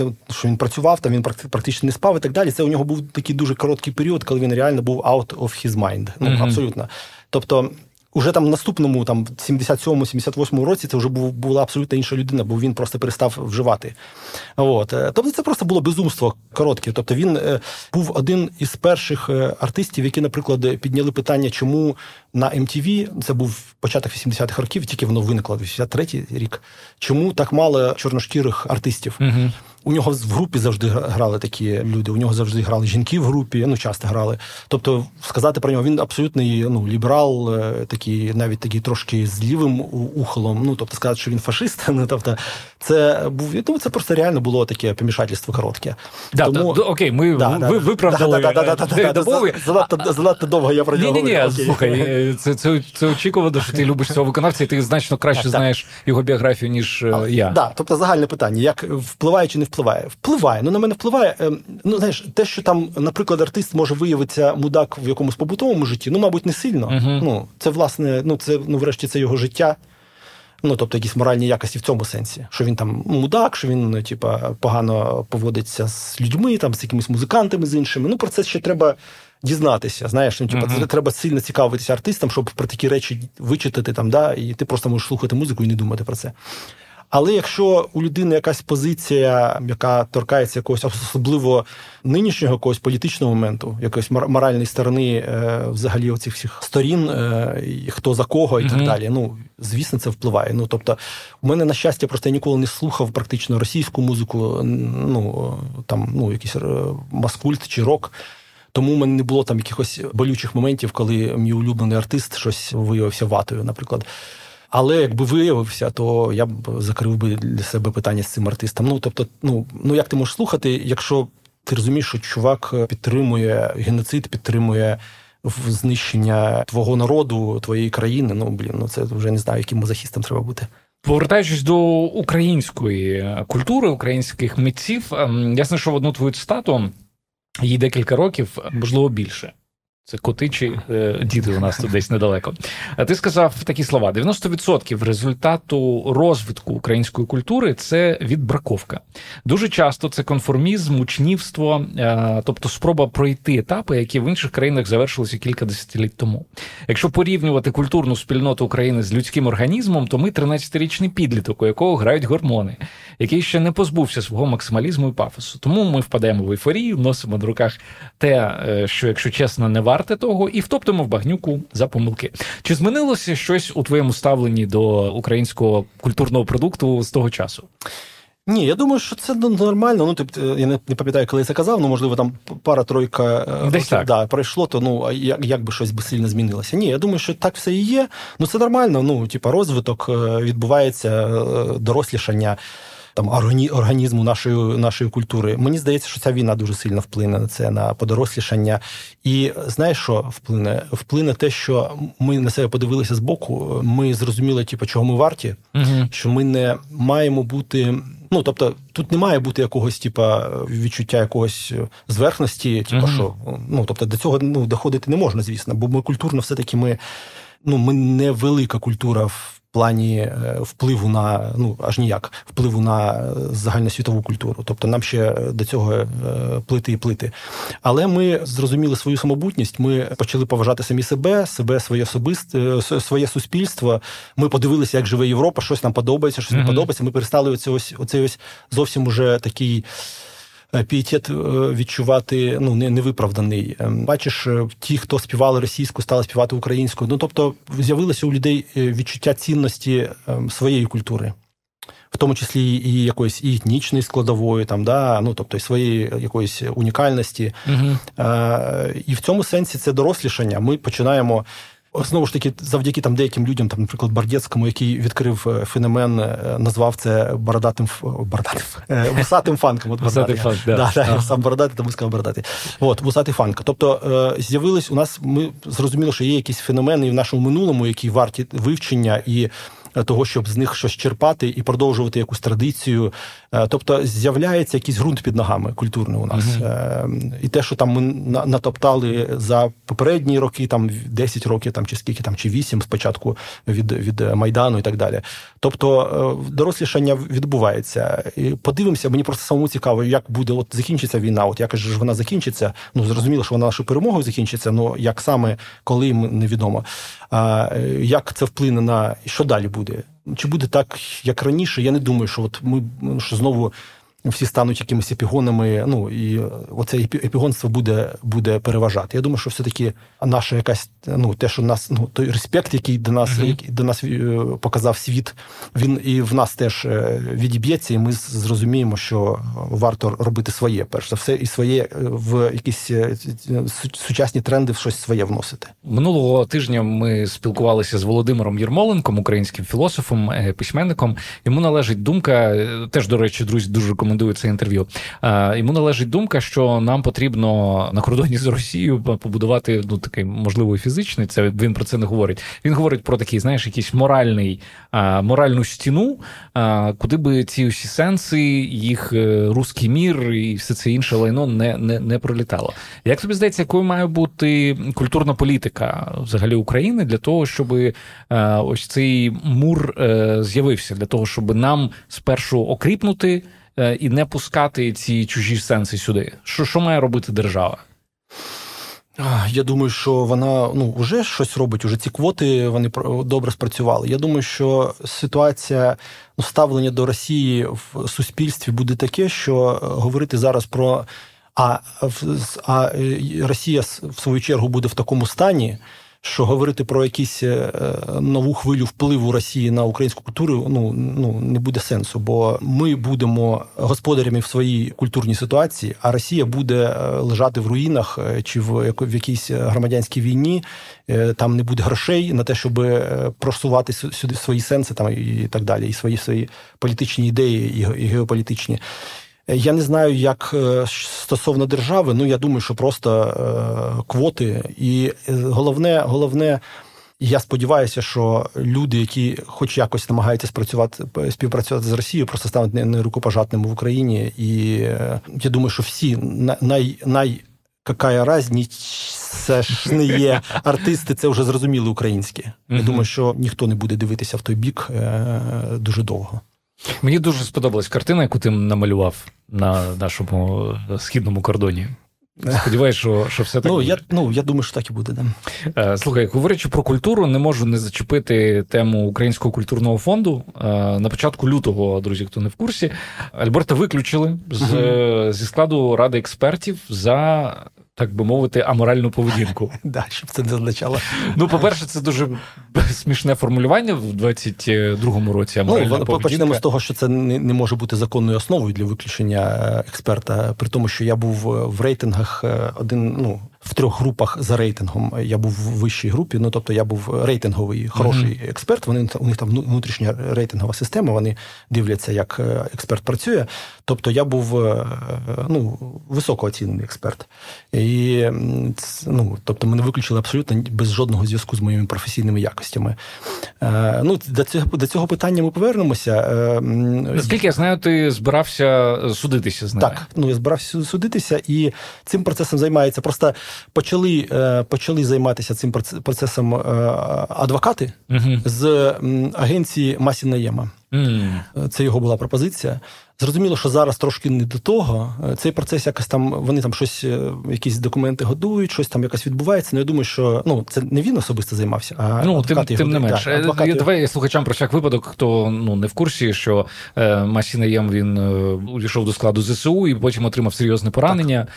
він працював, там він практично не спав і так далі. Це у нього був такий дуже короткий період, коли він реально був out of his mind. Ну mm-hmm. абсолютно. Тобто. Уже там в наступному, там 77-78 році, це вже була абсолютно інша людина, бо він просто перестав вживати. От. Е, тобто, це просто було безумство коротке. Тобто, він е, був один із перших е, артистів, які, наприклад, підняли питання, чому на MTV, це був початок 80-х років, тільки воно виникло 83-й рік. Чому так мало чорношкірих артистів? Угу. У нього в групі завжди грали такі люди. У нього завжди грали жінки в групі, ну часто грали. Тобто, сказати про нього він абсолютний ну, ліберал, е, такий, навіть такий трошки з лівим ухолом. Ну тобто, сказати, що він фашист. Ну тобто, це був тому це просто реально було таке помішательство коротке. Да, Тому... да, Окей, ми да, ви, виправдали занадто довго я про нього. Ні, ні, ні, слухай, е, це це, це очікувано, що ти любиш цього виконавця, і ти значно краще знаєш його біографію, ніж е, я. Так, тобто загальне питання: як впливає чи не впливає? Впливає. Ну на мене впливає. Ем, ну знаєш, те, що там, наприклад, артист може виявитися мудак в якомусь побутовому житті, ну мабуть, не сильно. uh Ну це власне, ну це ну, врешті, це його життя. Ну, тобто, якісь моральні якості в цьому сенсі, що він там мудак, що він, ну, типа, погано поводиться з людьми, там, з якимись музикантами, з іншими. Ну, про це ще треба дізнатися. Знаєш, ну, типа, uh-huh. треба сильно цікавитися артистам, щоб про такі речі вичитати там, да, і ти просто можеш слухати музику і не думати про це. Але якщо у людини якась позиція, яка торкається якогось особливо нинішнього якогось політичного моменту, якоїсь моральної сторони, е, взагалі оцих всіх сторін, е, хто за кого і mm-hmm. так далі. Ну звісно, це впливає. Ну тобто, у мене на щастя, просто я ніколи не слухав практично російську музику, ну там ну якийсь е, маскульт чи рок. Тому в мене не було там якихось болючих моментів, коли мій улюблений артист щось виявився ватою, наприклад. Але якби виявився, то я б закрив би для себе питання з цим артистом. Ну тобто, ну ну як ти можеш слухати, якщо ти розумієш, що чувак підтримує геноцид, підтримує знищення твого народу, твоєї країни. Ну блін, ну це вже не знаю, яким мазохістом треба бути. Повертаючись до української культури, українських митців, ем, я знайшов одну твою цитату, їй декілька років, можливо, більше. Це коти чи е, діти у нас тут десь недалеко. А ти сказав такі слова: 90% результату розвитку української культури це відбраковка. Дуже часто це конформізм, учнівство, е, тобто спроба пройти етапи, які в інших країнах завершилися кілька десятиліть тому. Якщо порівнювати культурну спільноту України з людським організмом, то ми 13-річний підліток, у якого грають гормони, який ще не позбувся свого максималізму і пафосу. Тому ми впадаємо в ейфорію, носимо на руках те, е, що, якщо чесно, не варте того, і втоптимо в багнюку за помилки. Чи змінилося щось у твоєму ставленні до українського культурного продукту з того часу? Ні, я думаю, що це нормально. Ну, тобто, я не, пам'ятаю, коли я це казав, ну можливо, там пара-тройка е, Десь так. Да, пройшло, то ну як, як би щось би сильно змінилося. Ні, я думаю, що так все і є. Ну це нормально. Ну, типа, розвиток відбувається, дорослішання там організму нашої нашої культури. Мені здається, що ця війна дуже сильно вплине на це, на подорослішання. І знаєш, що вплине? Вплине те, що ми на себе подивилися з боку. Ми зрозуміли, типу, чого ми варті, угу. що ми не маємо бути. Ну, тобто, тут не має бути якогось, типа, відчуття якогось зверхності, типу, uh-huh. що ну, тобто, до цього ну, доходити не можна, звісно, бо ми культурно все-таки ми ну, ми не велика культура в плані е, впливу на ну аж ніяк впливу на загальносвітову культуру. Тобто нам ще до цього е, плити і плити. Але ми зрозуміли свою самобутність. Ми почали поважати самі себе, себе своє особисте, е, своє суспільство. Ми подивилися, як живе Європа, щось нам подобається, щось mm-hmm. не подобається. Ми перестали оце ось оцей ось зовсім уже такий. Е, пієтет е, відчувати ну не невиправданий. Е, бачиш, ті, хто співали російську, стали співати українською. Ну тобто з'явилося у людей відчуття цінності своєї культури. В тому числі і якоїсь і етнічної складової, там да ну тобто і своєї якоїсь унікальності, uh Е, і в цьому сенсі це дорослішання. Ми починаємо Знову ж таки, завдяки там деяким людям, там, наприклад, Бардєцькому, який відкрив е, феномен, е, назвав це бородатим бородатим е, вусатим фанком. От Вусатий фанк, да. Да, да, сам бородатий, тому сказав бородатий. От, вусатий фанк. Тобто з'явились у нас, ми зрозуміли, що є якісь феномени в нашому минулому, які варті вивчення і того, щоб з них щось черпати і продовжувати якусь традицію Тобто з'являється якийсь ґрунт під ногами культурний у нас. Uh-huh. І те, що там ми натоптали за попередні роки, там 10 років, там чи скільки там, чи 8 спочатку від від Майдану і так далі. Тобто дорослішання відбувається. І Подивимося, мені просто самому цікаво, як буде от закінчиться війна. От як ж вона закінчиться. Ну зрозуміло, що вона нашою перемогою закінчиться, але як саме коли невідомо. Як це вплине на що далі буде? Чи буде так, як раніше? Я не думаю, що от ми що знову всі стануть якимись епігонами. Ну і оце епігонство буде буде переважати. Я думаю, що все-таки наша якась ну те, що нас ну той респект, який до нас uh-huh. який до нас е, показав світ, він і в нас теж е, відіб'ється, і ми зрозуміємо, що варто робити своє, перш за все, і своє е, в якісь сучасні тренди в щось своє вносити. Минулого тижня ми спілкувалися з Володимиром Єрмоленком, українським філософом, письменником. Йому належить думка, теж до речі, друзі, дуже рекомендую рекомендую це інтерв'ю. Йому належить думка, що нам потрібно на кордоні з Росією побудувати ну такий можливо фізичний. Це він про це не говорить. Він говорить про такий, знаєш, якийсь моральний моральну стіну, куди би ці усі сенси, їх е, руський мір і все це інше лайно не не, не пролітало. Як тобі здається, якою має бути культурна політика взагалі України для того, щоб е, ось цей мур е, з'явився, для того, щоб нам спершу окріпнути. Е, і не пускати ці чужі сенси сюди. Що що має робити держава? Я думаю, що вона ну вже щось робить. Уже ці квоти вони добре спрацювали. Я думаю, що ситуація ну, ставлення до Росії в суспільстві буде таке, що е, говорити зараз про а, а е, Росія в свою чергу буде в такому стані що говорити про якісь е, нову хвилю впливу Росії на українську культуру ну ну не буде сенсу, бо ми будемо господарями в своїй культурній ситуації, а Росія буде е, лежати в руїнах е, чи в в якійсь громадянській війні. Там не буде грошей на те, щоб просувати сюди свої сенси, там і так далі, і свої свої політичні ідеї, і геополітичні. Я не знаю, як е, стосовно держави. Ну я думаю, що просто е, квоти, і е, головне, головне. Я сподіваюся, що люди, які хоч якось намагаються спрацювати співпрацювати з Росією, просто стануть не рукопожатними в Україні. І я думаю, що всі най, най какая разність, це ж не є артисти, це вже зрозуміли українські. Я думаю, що ніхто не буде дивитися в той бік дуже довго. Мені дуже сподобалась картина, яку ти намалював на нашому східному кордоні. Сподіваюсь, що що все так. Ну, я ну, я думаю, що так і буде. Да. Е, слухай, говорячи про культуру, не можу не зачепити тему Українського культурного фонду. Е, на початку лютого, друзі, хто не в курсі, Альберта виключили з, uh зі складу ради експертів за так би мовити, аморальну поведінку. Да, щоб це не означало. Ну, по-перше, це дуже смішне формулювання в 22-му році. аморальна Ну, Почнемо з того, що це не може бути законною основою для виключення е, експерта, при тому, що я був е, в рейтингах е, один, ну в трьох групах за рейтингом. Я був в вищій групі. Ну тобто я був рейтинговий хороший mm-hmm. експерт. Вони у них там внутрішня рейтингова система. Вони дивляться, як е, експерт працює. Тобто я був е, ну, високооцінений експерт. І ну, тобто мене виключили абсолютно без жодного зв'язку з моїми професійними якостями. Е, ну, До цього до цього питання ми повернемося. Наскільки я знаю, ти збирався судитися з ними? Так, ну я збирався судитися, і цим процесом займається просто почали е, почали займатися цим процесом е, адвокати угу. з агенції Масі Наєма. Mm. Це його була пропозиція. Зрозуміло, що зараз трошки не до того. Цей процес якось там вони там щось, якісь документи годують, щось там якось відбувається. Ну я думаю, що ну це не він особисто займався, а ну тим, тим не менше. Так, Давай слухачам про всяк випадок, хто ну не в курсі, що е, Масінаєм він е, увійшов до складу ЗСУ і потім отримав серйозне поранення. Так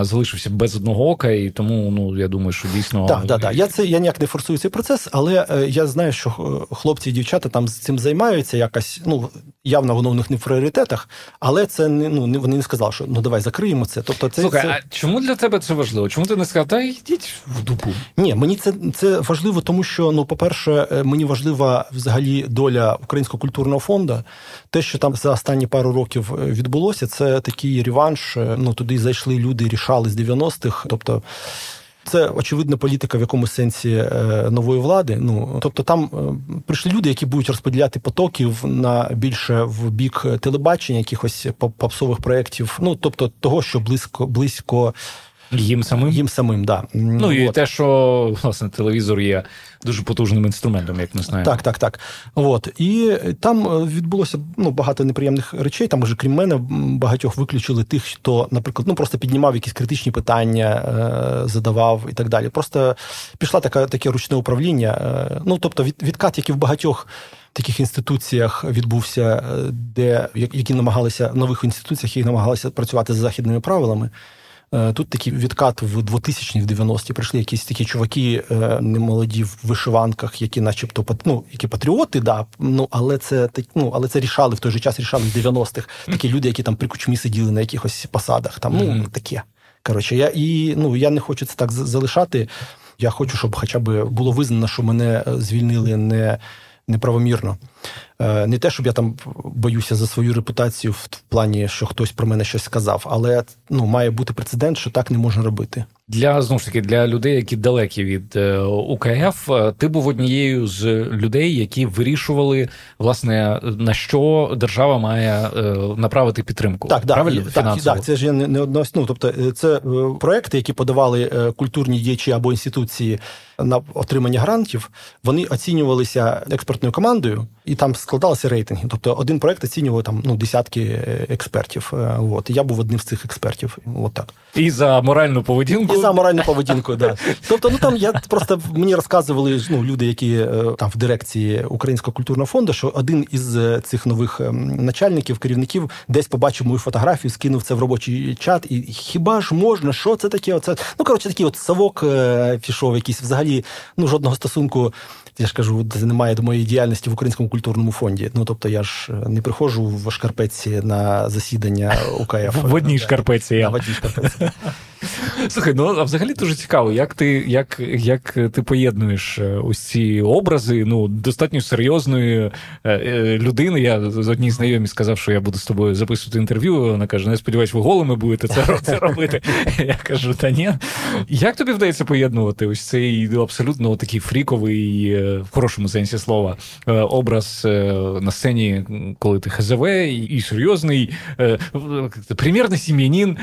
залишився без одного ока, і тому ну я думаю, що дійсно так, так, так. Я це я ніяк не форсую цей процес, але е, я знаю, що е, хлопці і дівчата там з цим займаються. Якось ну явно воно в них не в пріоритетах, але це не ну вони не сказали, що ну давай закриємо це. Тобто, це Слухай, це... а чому для тебе це важливо? Чому ти не сказав, та йдіть в дупу? Ні, мені це це важливо, тому що ну, по-перше, е, мені важлива взагалі доля українського культурного фонду. Те, що там за останні пару років відбулося, це такий реванш. Ну туди зайшли люди люди рішали з 90-х. Тобто це очевидна політика в якомусь сенсі е, нової влади. Ну тобто, там прийшли люди, які будуть розподіляти потоків на більше в бік телебачення, якихось попсових проєктів. Ну тобто того, що близько близько. Їм самим їм самим, да. Ну і От. те, що власне телевізор є дуже потужним інструментом, як ми знаємо. Так, так, так. От. І там е, відбулося ну, багато неприємних речей. Там вже крім мене багатьох виключили тих, хто, наприклад, ну просто піднімав якісь критичні питання, е, задавав і так далі. Просто пішла така таке ручне управління. Е, ну тобто, від, відкат, який в багатьох. Таких інституціях відбувся, де які намагалися нових інституціях, які намагалися працювати за західними правилами. Е, тут такий відкат в 2000-х, в 90-ті прийшли якісь такі чуваки е, немолоді в вишиванках, які, начебто, ну, які патріоти, да, ну але це ну, але це рішали в той же час, рішали в 90-х. Такі люди, які там при кучмі сиділи на якихось посадах. Там ну таке. Коротше, я і ну я не хочу це так залишати. Я хочу, щоб хоча б було визнано, що мене е, звільнили не неправомірно. Е, не те, щоб я там боюся за свою репутацію в плані, що хтось про мене щось сказав, але ну має бути прецедент, що так не можна робити. Для знову ж таки для людей, які далекі від е, УКФ, е, ти був однією з людей, які вирішували власне на що держава має направити підтримку. Так, правильно? так, так, так, це ж не одно. Ну, тобто, це проекти, які подавали культурні діячі або інституції на отримання грантів. Вони оцінювалися експертною командою, і там складалися рейтинги. Тобто один проект оцінював там ну десятки е, експертів. Е, от і я був одним з цих експертів. От так. І за моральну поведінку. І за моральну поведінку, да. Тобто, ну там я просто мені розказували ну, люди, які е, там в дирекції Українського культурного фонду, що один із цих нових ем, начальників, керівників десь побачив мою фотографію, скинув це в робочий чат. І хіба ж можна? Що це таке? Оце ну коротше, такий от совок пішов, якийсь взагалі ну жодного стосунку я ж кажу, це немає до моєї діяльності в Українському культурному фонді. Ну тобто я ж е, не приходжу в шкарпеці на засідання УКФ. В одній шкарпеці. я. В одній шкарпеці. Слухай, ну а взагалі дуже цікаво, як ти як, як ти поєднуєш е, ось ці образи ну, достатньо серйозної е, людини. Я з одній знайомі сказав, що я буду з тобою записувати інтерв'ю. Вона каже: не сподіваюсь, ви голими будете це, це робити. Я кажу, та ні. Як тобі вдається поєднувати ось цей абсолютно такий фріковий, в хорошому сенсі слова, образ на сцені, коли ти ХЗВ і серйозний, примірний сім'янин,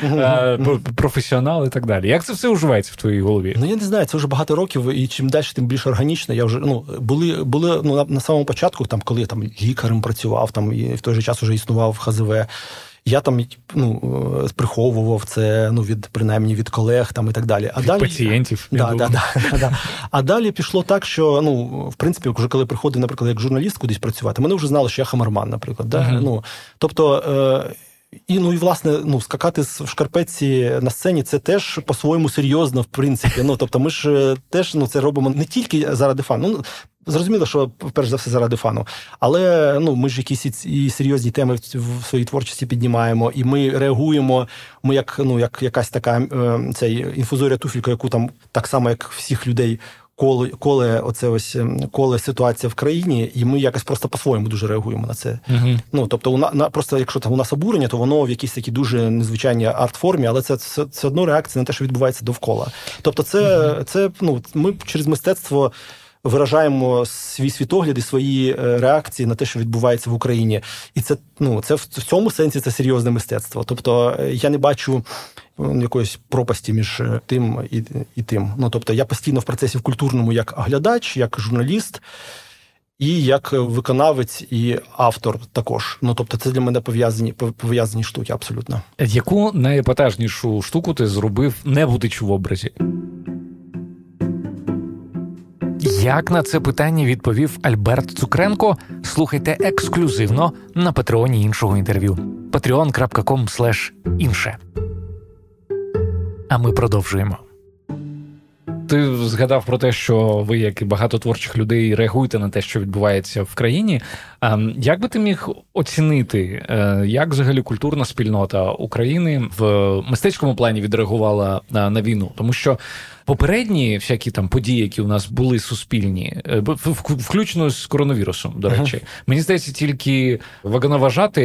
професіонал? і так далі. Як це все уживається в твоїй голові? Ну я не знаю, це вже багато років, і чим далі, тим більш органічно. Я вже ну були були ну на, на самому початку, там коли я там лікарем працював, там і в той же час вже існував ХЗВ. Я там ну, е, приховував це ну, від принаймні від колег там і так далі. А від далі пацієнтів. Да, да, да, да, А далі пішло так, що ну, в принципі, вже коли приходив, наприклад, як журналіст кудись працювати, мене вже знали, що я хамарман, наприклад. Да? Uh-huh. Ну, Тобто. Е, і ну і власне ну скакати в шкарпетці на сцені це теж по-своєму серйозно, в принципі. Ну тобто, ми ж е, теж ну це робимо не тільки заради фану. Ну зрозуміло, що перш за все заради фану, але ну ми ж якісь і серйозні теми в своїй творчості піднімаємо, і ми реагуємо. Ми як ну як якась така е, цей інфузорія туфілька, яку там так само, як всіх людей коле, коле оце ось ем, коле ситуація в країні, і ми якось просто по-своєму дуже реагуємо на це. uh Ну тобто, у на просто якщо там у нас обурення, то воно в якійсь такій дуже незвичайній арт-формі, але це це, це одно реакція на те, що відбувається довкола. Тобто, це, uh це ну ми через мистецтво. Виражаємо свій світогляд і свої е, реакції на те, що відбувається в Україні, і це ну це в цьому сенсі це серйозне мистецтво. Тобто е, я не бачу якоїсь пропасті між е, тим і і тим. Ну тобто, я постійно в процесі в культурному як глядач, як журналіст. І як виконавець і автор також. Ну тобто, це для мене пов'язані пов'язані штуки абсолютно. Яку найепатажнішу штуку ти зробив, не будучи в образі? Як на це питання відповів Альберт Цукренко? Слухайте ексклюзивно на патреоні іншого інтерв'ю. patreon.com інше. А ми продовжуємо. ти згадав про те, що ви, як і багато творчих людей, реагуєте на те, що відбувається в країні. Як би ти міг оцінити, е, як взагалі культурна спільнота України в мистецькому плані відреагувала на війну? Тому що попередні всякі там події, які у нас були суспільні, е, включно з коронавірусом, до речі, uh-huh. мені здається, тільки вагоноважати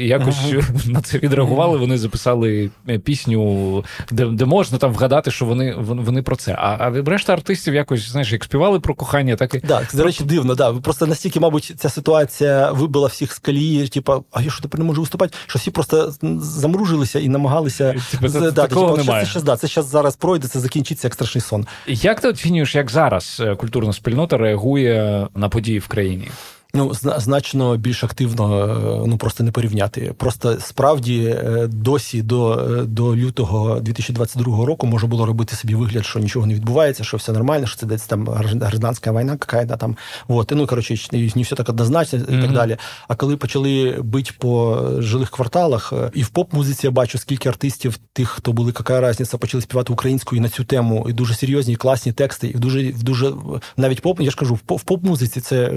якось uh-huh. на це відреагували. Вони записали е, пісню, де де можна там вгадати, що вони вони про це. А а решта артистів якось знаєш, як співали про кохання, так і Так, до речі, дивно. Да. Просто настільки, мабуть, ця ситуація вибила всіх з колії, типу, а я що тепер не можу виступати? Що всі просто замружилися і намагалися Типу, це, да, такого типу, немає. Це щас, да, це зараз пройде, це закінчиться як страшний сон. Як ти оцінюєш, як зараз е, культурна спільнота реагує на події в країні? Ну, значно більш активно, е, ну просто не порівняти. Просто справді е, досі до е, до лютого 2022 року можна було робити собі вигляд, що нічого не відбувається, що все нормально, що це десь там гражданська війна, какая-то там. Вот. І, ну коротше, не все так однозначно і mm-hmm. так далі. А коли почали бити по жилих кварталах, і в поп-музиці я бачу, скільки артистів, тих, хто були яка різниця, почали співати українською на цю тему, і дуже серйозні, і класні тексти, і дуже дуже навіть поп, я ж кажу, в поп-музиці це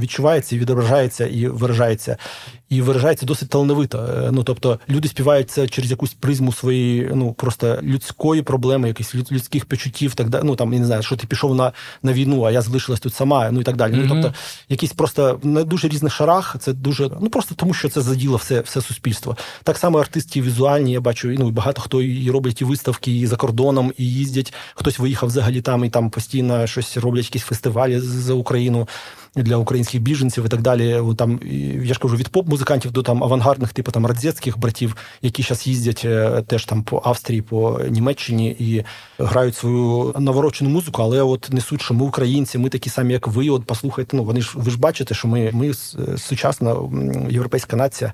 відчуває відчувається, і відображається і виражається, і виражається досить талановито. Е, ну тобто люди співають це через якусь призму своєї, ну просто людської проблеми, якихось людських почуттів, так далі. Ну там я не знаю, що ти пішов на на війну, а я залишилась тут сама. Ну і так далі. Mm-hmm. Ну тобто, якісь просто на дуже різних шарах. Це дуже ну просто тому, що це заділо все все суспільство. Так само артисти візуальні, я бачу, ну багато хто і роблять і виставки і за кордоном, і їздять. Хтось виїхав взагалі там і там постійно щось роблять, якісь фестивалі за Україну для українських біженців і так далі. Там я ж кажу від поп-музикантів до там авангардних, типу там радзецьких братів, які зараз їздять е, теж там по Австрії, по Німеччині і грають свою наворочену музику, але от несуть, що ми українці, ми такі самі, як ви. От послухайте, ну вони ж ви ж бачите, що ми ми сучасна європейська нація,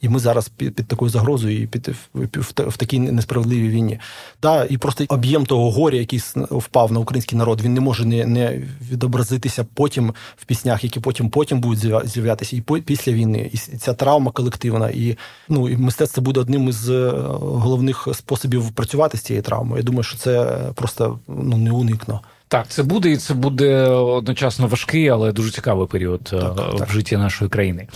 і ми зараз під, під такою загрозою і під в, в, в такій несправедливій війні. Да, І просто об'єм того горя, який впав на український народ, він не може не, не відобразитися потім в пісні піснях, які потім потім будуть з'являтися, і після війни, і ця травма колективна, і ну і мистецтво буде одним із е, головних способів працювати з цією травмою. Я думаю, що це просто ну не уникно. Так, це буде, і це буде одночасно важкий, але дуже цікавий період е, так, в так. житті нашої країни.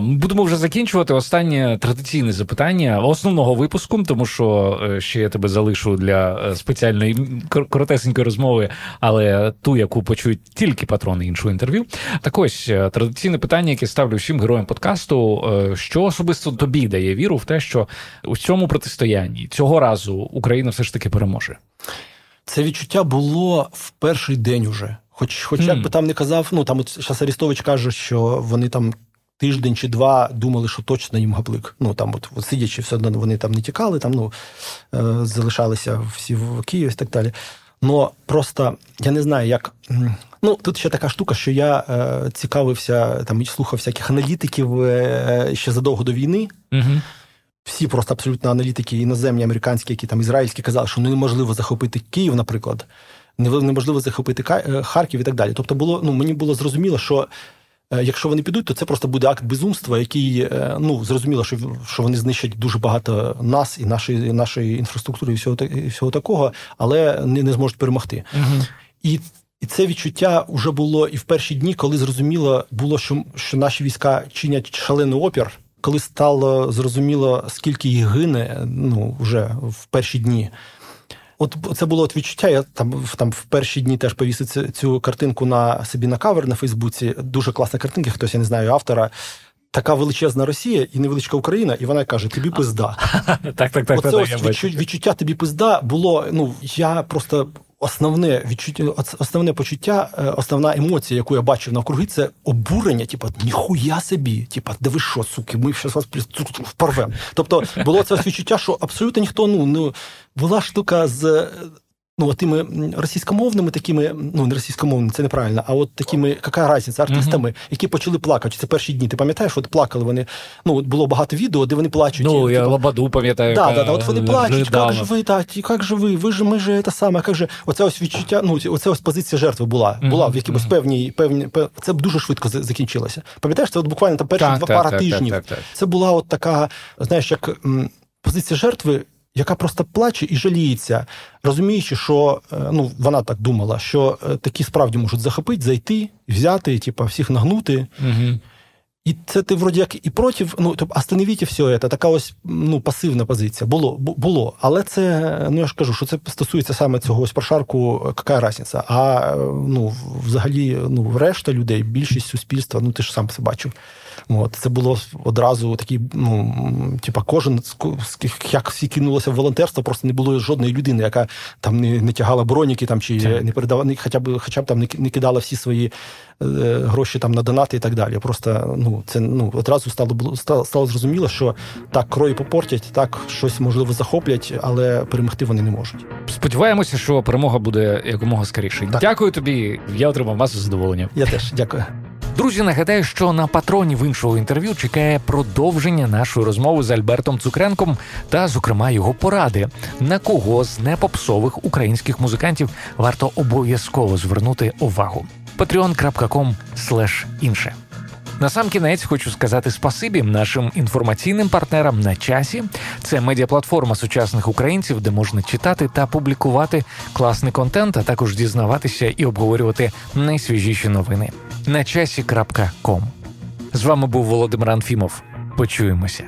Будемо вже закінчувати. Останнє традиційне запитання основного випуску, тому що е, ще я тебе залишу для е, спеціальної коротесенької розмови, але ту, яку почують тільки патрони іншого інтерв'ю. Так ось традиційне питання, яке ставлю всім героям подкасту: що особисто тобі дає віру в те, що у цьому протистоянні цього разу Україна все ж таки переможе. Це відчуття було в перший день уже. Хоч, хоч mm. як би там не казав, ну там от зараз Арістович каже, що вони там тиждень чи два думали, що точно їм габлик. Ну там, от, от сидячи, все одно вони там не тікали, там ну е, залишалися всі в Києві і так далі. Ну просто я не знаю, як. Ну, тут ще така штука, що я е, цікавився там і слухав всяких аналітиків е, ще задовго до війни. Mm-hmm всі просто абсолютно аналітики, іноземні, американські, які там ізраїльські казали, що неможливо захопити Київ, наприклад, неможливо захопити е, Харків і так далі. Тобто, було ну мені було зрозуміло, що. Е, якщо вони підуть, то це просто буде акт безумства, який е, ну зрозуміло, що що вони знищать дуже багато нас і нашої і нашої інфраструктури, і всього і всього такого, але не, не зможуть перемогти. Угу. І і це відчуття вже було і в перші дні, коли зрозуміло було, що що наші війська чинять шалений опір коли стало зрозуміло, скільки їх гине, ну вже в перші дні. От це було от відчуття. Я там там в перші дні теж повісив цю, цю картинку на собі на кавер на Фейсбуці. Дуже класна картинка, хтось я не знаю автора. Така величезна Росія і невеличка Україна, і вона каже: тобі пизда. Так, так, так. Оце ось відчуття тобі пизда було. Ну я просто основне відчуття, основне почуття, е, основна емоція, яку я бачив навкруги, це обурення. типу, ніхуя собі, типа, де ви що, суки, ми зараз вас впорвемо. Тобто було це відчуття, що абсолютно ніхто ну ну була штука з ну, тими російськомовними такими, ну не російськомовними, це неправильно, а от такими, яка різниця, артистами, uh-huh. які почали плакати. Це перші дні. Ти пам'ятаєш, от плакали вони. Ну, от було багато відео, де вони плачуть. Ну, я типу, Лободу пам'ятаю. Да, да, да, от вони плачуть, як же ви, так, як же ви, ви ж ми ж це саме, як же. Оце ось відчуття, ну, оце ось позиція жертви була. Була в якимось певній, певні, пев... це дуже швидко закінчилося. Пам'ятаєш, це от буквально там перші так, два так, пара так, тижнів. Це була от така, знаєш, як позиція жертви яка просто плаче і жаліється, розуміючи, що е, ну вона так думала, що е, такі справді можуть захопити, зайти, взяти, типу, всіх нагнути. Угу. І це ти вроді як і проти, ну тобто остановіть все це, така ось ну, пасивна позиція. Було, було. Але це, ну я ж кажу, що це стосується саме цього ось прошарку, яка різниця. А ну, взагалі, ну, решта людей, більшість суспільства, ну ти ж сам це бачив. От, Це було одразу такі, ну, типа, кожен як всі кинулося в волонтерство, просто не було жодної людини, яка там не не тягала броніки там, чи не передавала, хоча б хоча б там не, не кидала всі свої е, гроші там на донати і так далі. Просто ну, це ну, одразу стало стало, стало зрозуміло, що так, крої попортять, так, щось можливо захоплять, але перемогти вони не можуть. Сподіваємося, що перемога буде якомога скоріше. Так. Дякую тобі. Я отримав масу задоволення. Я теж дякую. Друзі, нагадаю, що на патроні в іншого інтерв'ю чекає продовження нашої розмови з Альбертом Цукренком та, зокрема, його поради, на кого з непопсових українських музикантів варто обов'язково звернути увагу. patreon.com інше. На сам кінець хочу сказати спасибі нашим інформаційним партнерам на часі. Це медіаплатформа сучасних українців, де можна читати та публікувати класний контент, а також дізнаватися і обговорювати найсвіжіші новини. На часі.ком З вами був Володимир Анфімов. Почуємося.